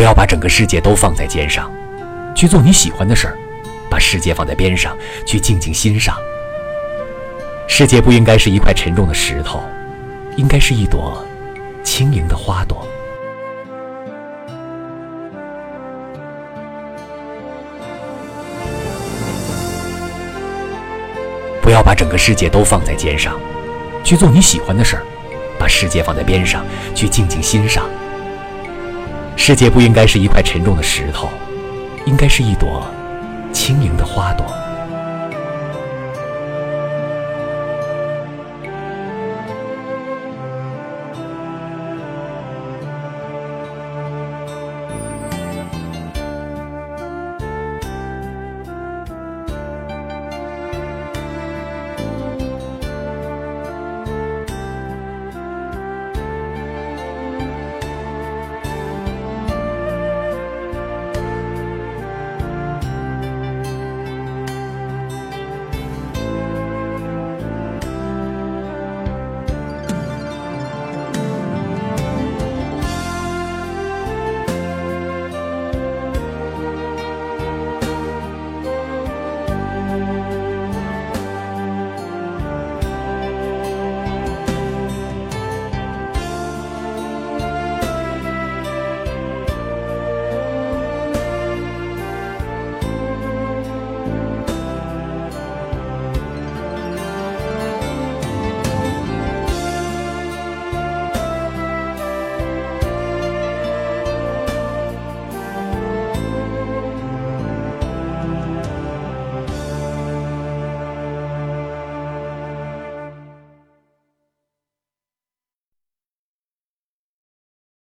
不要把整个世界都放在肩上，去做你喜欢的事儿，把世界放在边上，去静静欣赏。世界不应该是一块沉重的石头，应该是一朵轻盈的花朵。不要把整个世界都放在肩上，去做你喜欢的事儿，把世界放在边上，去静静欣赏。世界不应该是一块沉重的石头，应该是一朵轻盈的花朵。